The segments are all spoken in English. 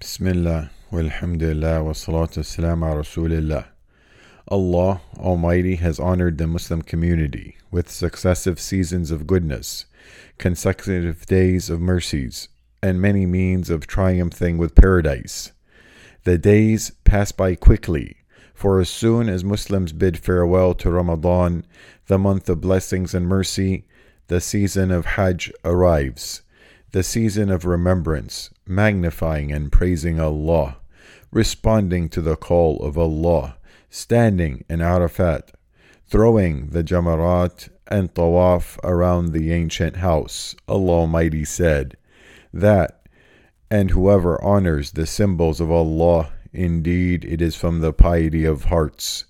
Bismillah, walhamdulillah, wa salatu wassalam ala rasulillah. Allah Almighty has honored the Muslim community with successive seasons of goodness, consecutive days of mercies, and many means of triumphing with paradise. The days pass by quickly, for as soon as Muslims bid farewell to Ramadan, the month of blessings and mercy, the season of Hajj arrives the season of remembrance, magnifying and praising Allah, responding to the call of Allah, standing in Arafat, throwing the Jamarat and Tawaf around the ancient house. Allah Almighty said, That, and whoever honors the symbols of Allah, indeed it is from the piety of hearts,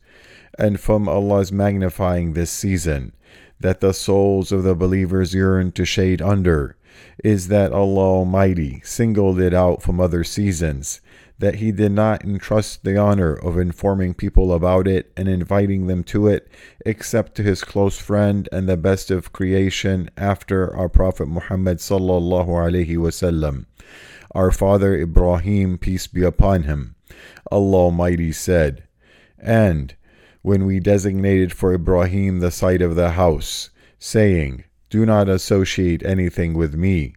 and from Allah's magnifying this season, that the souls of the believers yearn to shade under is that Allah Almighty singled it out from other seasons, that He did not entrust the honor of informing people about it and inviting them to it, except to His close friend and the best of creation after our Prophet Muhammad sallallahu alaihi wasallam, our father Ibrahim, peace be upon him. Allah Almighty said, and when we designated for Ibrahim the site of the house, saying, do not associate anything with me,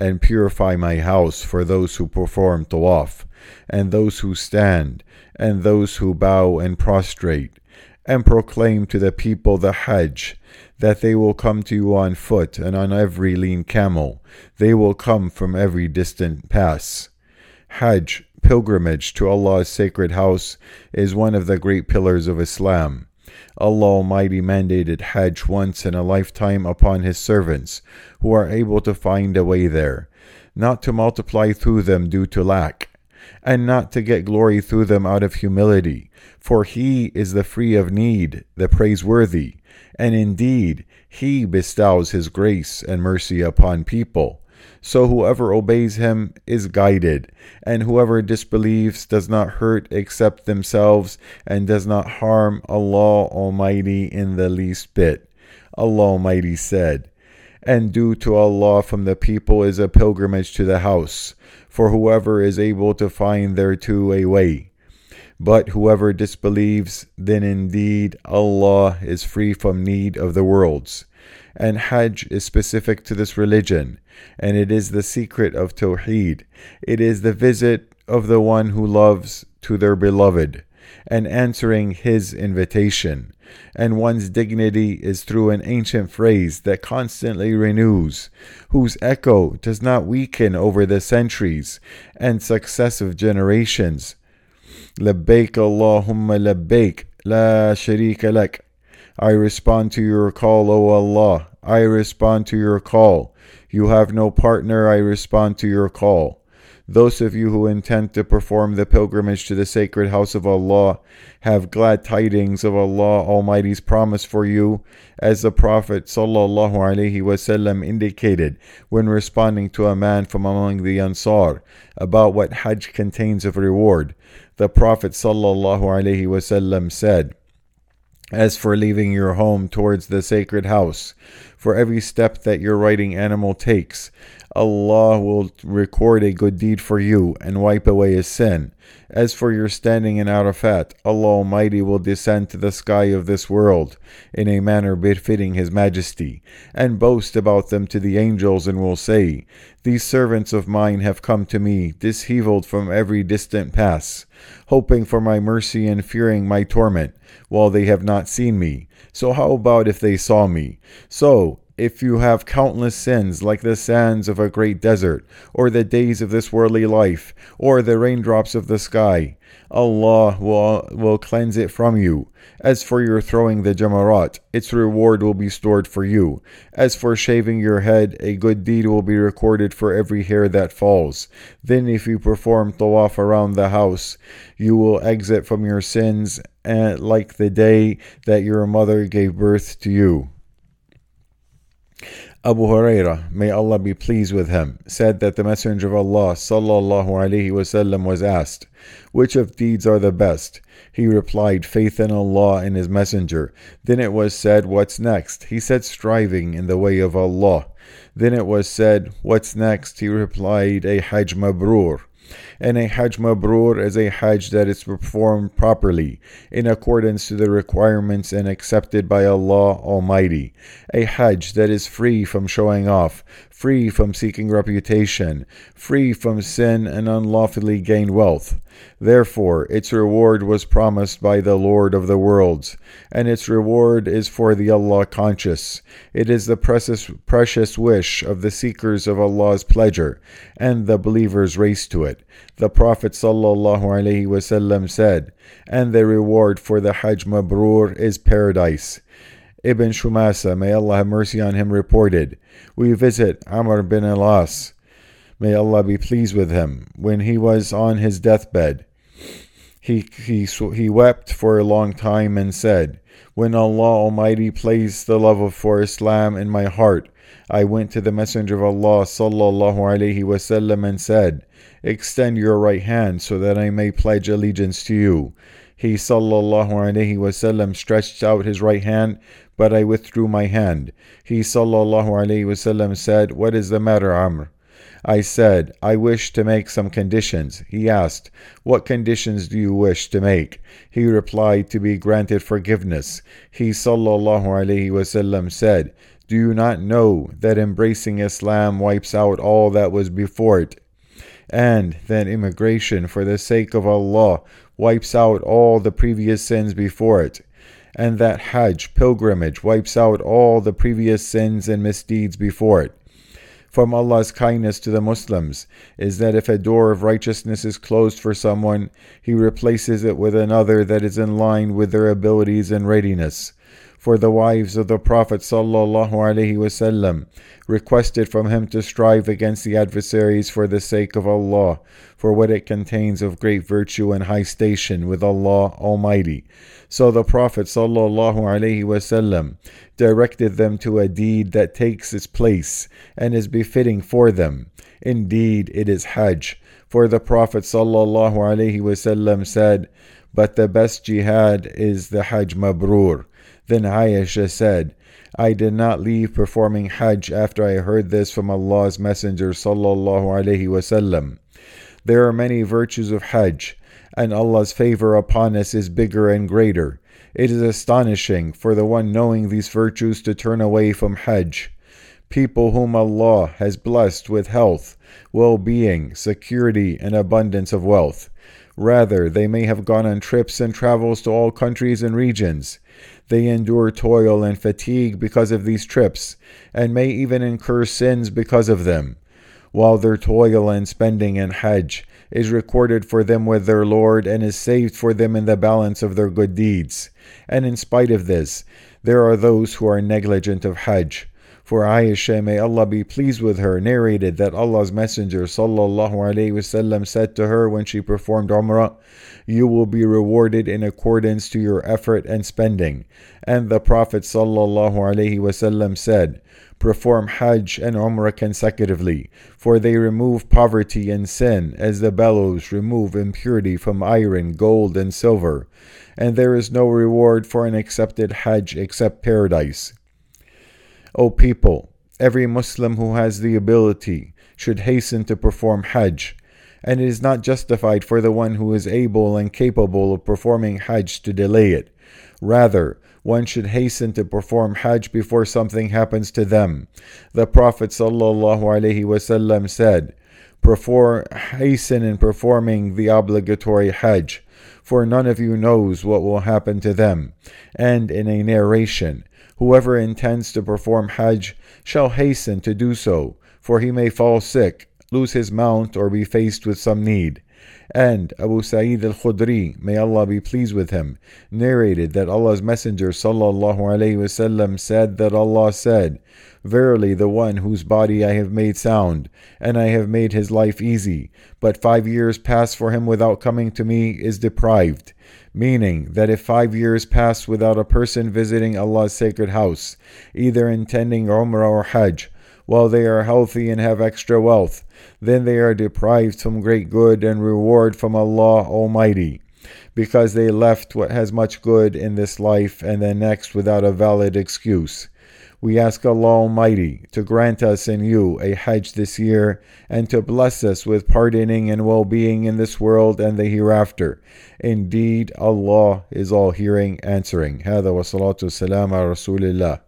and purify my house for those who perform tawaf, and those who stand, and those who bow and prostrate, and proclaim to the people the Hajj, that they will come to you on foot and on every lean camel, they will come from every distant pass. Hajj, pilgrimage to Allah's sacred house, is one of the great pillars of Islam. Allah Almighty mandated Hajj once in a lifetime upon His servants who are able to find a way there, not to multiply through them due to lack, and not to get glory through them out of humility, for He is the free of need, the praiseworthy, and indeed He bestows His grace and mercy upon people. So whoever obeys him is guided, and whoever disbelieves does not hurt except themselves and does not harm Allah Almighty in the least bit. Allah Almighty said, And due to Allah from the people is a pilgrimage to the house, for whoever is able to find thereto a way. But whoever disbelieves, then indeed Allah is free from need of the worlds and Hajj is specific to this religion, and it is the secret of Tawheed. It is the visit of the one who loves to their beloved, and answering his invitation. And one's dignity is through an ancient phrase that constantly renews, whose echo does not weaken over the centuries and successive generations. لبيك اللهم لبيك لا شريك لك I respond to your call, O Allah. I respond to your call. You have no partner. I respond to your call. Those of you who intend to perform the pilgrimage to the sacred house of Allah have glad tidings of Allah Almighty's promise for you, as the Prophet ﷺ indicated when responding to a man from among the Ansar about what Hajj contains of reward. The Prophet ﷺ said, as for leaving your home towards the sacred house, for every step that your riding animal takes, Allah will record a good deed for you and wipe away his sin. As for your standing in Arafat, Allah Almighty will descend to the sky of this world in a manner befitting His Majesty, and boast about them to the angels, and will say, These servants of mine have come to me, disheveled from every distant pass, hoping for my mercy and fearing my torment, while they have not seen me. So how about if they saw me? So, if you have countless sins like the sands of a great desert, or the days of this worldly life, or the raindrops of the sky, Allah will, will cleanse it from you. As for your throwing the jamarat, its reward will be stored for you. As for shaving your head, a good deed will be recorded for every hair that falls. Then, if you perform tawaf around the house, you will exit from your sins eh, like the day that your mother gave birth to you. Abu Huraira, may Allah be pleased with him, said that the Messenger of Allah sallallahu alaihi wasallam was asked, "Which of deeds are the best?" He replied, "Faith in Allah and His Messenger." Then it was said, "What's next?" He said, "Striving in the way of Allah." Then it was said, "What's next?" He replied, "A Hajj Mabrur." And a Hajj Mabrur is a Hajj that is performed properly, in accordance to the requirements and accepted by Allah Almighty. A Hajj that is free from showing off, free from seeking reputation, free from sin and unlawfully gained wealth. Therefore, its reward was promised by the Lord of the worlds, and its reward is for the Allah conscious. It is the precious, precious wish of the seekers of Allah's pleasure, and the believers race to it. The Prophet ﷺ said, And the reward for the Hajj Mabrur is paradise. Ibn Shumasa, may Allah have mercy on him, reported, We visit Amr bin Alas may Allah be pleased with him, when he was on his deathbed. He, he, he wept for a long time and said, When Allah Almighty placed the love of for Islam in my heart, I went to the Messenger of Allah sallallahu alaihi wasallam and said, Extend your right hand so that I may pledge allegiance to you. He sallallahu alaihi wasallam stretched out his right hand, but I withdrew my hand. He sallallahu alaihi wasallam said, What is the matter, Amr? I said, I wish to make some conditions. He asked, What conditions do you wish to make? He replied, To be granted forgiveness. He sallallahu alaihi wasallam said, Do you not know that embracing Islam wipes out all that was before it? And that immigration for the sake of Allah wipes out all the previous sins before it? And that Hajj pilgrimage wipes out all the previous sins and misdeeds before it? From Allah's kindness to the Muslims is that if a door of righteousness is closed for someone, He replaces it with another that is in line with their abilities and readiness For the wives of the Prophet ﷺ requested from him to strive against the adversaries for the sake of Allah, for what it contains of great virtue and high station with Allah Almighty. So the Prophet ﷺ directed them to a deed that takes its place and is befitting for them. Indeed, it is Hajj. For the Prophet ﷺ said, But the best jihad is the Hajj Mabrur. then Aisha said, I did not leave performing Hajj after I heard this from Allah's Messenger sallallahu alaihi wasallam. There are many virtues of Hajj, and Allah's favor upon us is bigger and greater. It is astonishing for the one knowing these virtues to turn away from Hajj. People whom Allah has blessed with health, well being, security, and abundance of wealth. Rather, they may have gone on trips and travels to all countries and regions. They endure toil and fatigue because of these trips, and may even incur sins because of them while their toil and spending in Hajj is recorded for them with their Lord and is saved for them in the balance of their good deeds. And in spite of this, there are those who are negligent of Hajj. For Aisha, may Allah be pleased with her, narrated that Allah's Messenger wasallam said to her when she performed Umrah, "You will be rewarded in accordance to your effort and spending." And the Prophet wasallam said, perform Hajj and Umrah consecutively, for they remove poverty and sin as the bellows remove impurity from iron, gold, and silver, and there is no reward for an accepted Hajj except paradise. O people, every Muslim who has the ability should hasten to perform Hajj, and it is not justified for the one who is able and capable of performing Hajj to delay it. Rather, one should hasten to perform Hajj before something happens to them. The Prophet ﷺ said, Perform, hasten in performing the obligatory Hajj, for none of you knows what will happen to them. And in a narration, whoever intends to perform Hajj shall hasten to do so, for he may fall sick, lose his mount, or be faced with some need. And Abu Sa'id al-Khudri, may Allah be pleased with him, narrated that Allah's Messenger sallallahu said that Allah said, Verily the one whose body I have made sound, and I have made his life easy, but five years pass for him without coming to me is deprived. Meaning that if five years pass without a person visiting Allah's sacred house, either intending Umrah or Hajj, while they are healthy and have extra wealth, then they are deprived from great good and reward from Allah Almighty, because they left what has much good in this life and the next without a valid excuse. We ask Allah Almighty to grant us and you a Hajj this year and to bless us with pardoning and well being in this world and the hereafter. Indeed, Allah is all hearing, answering. هذا والصلاة والسلام على رسول الله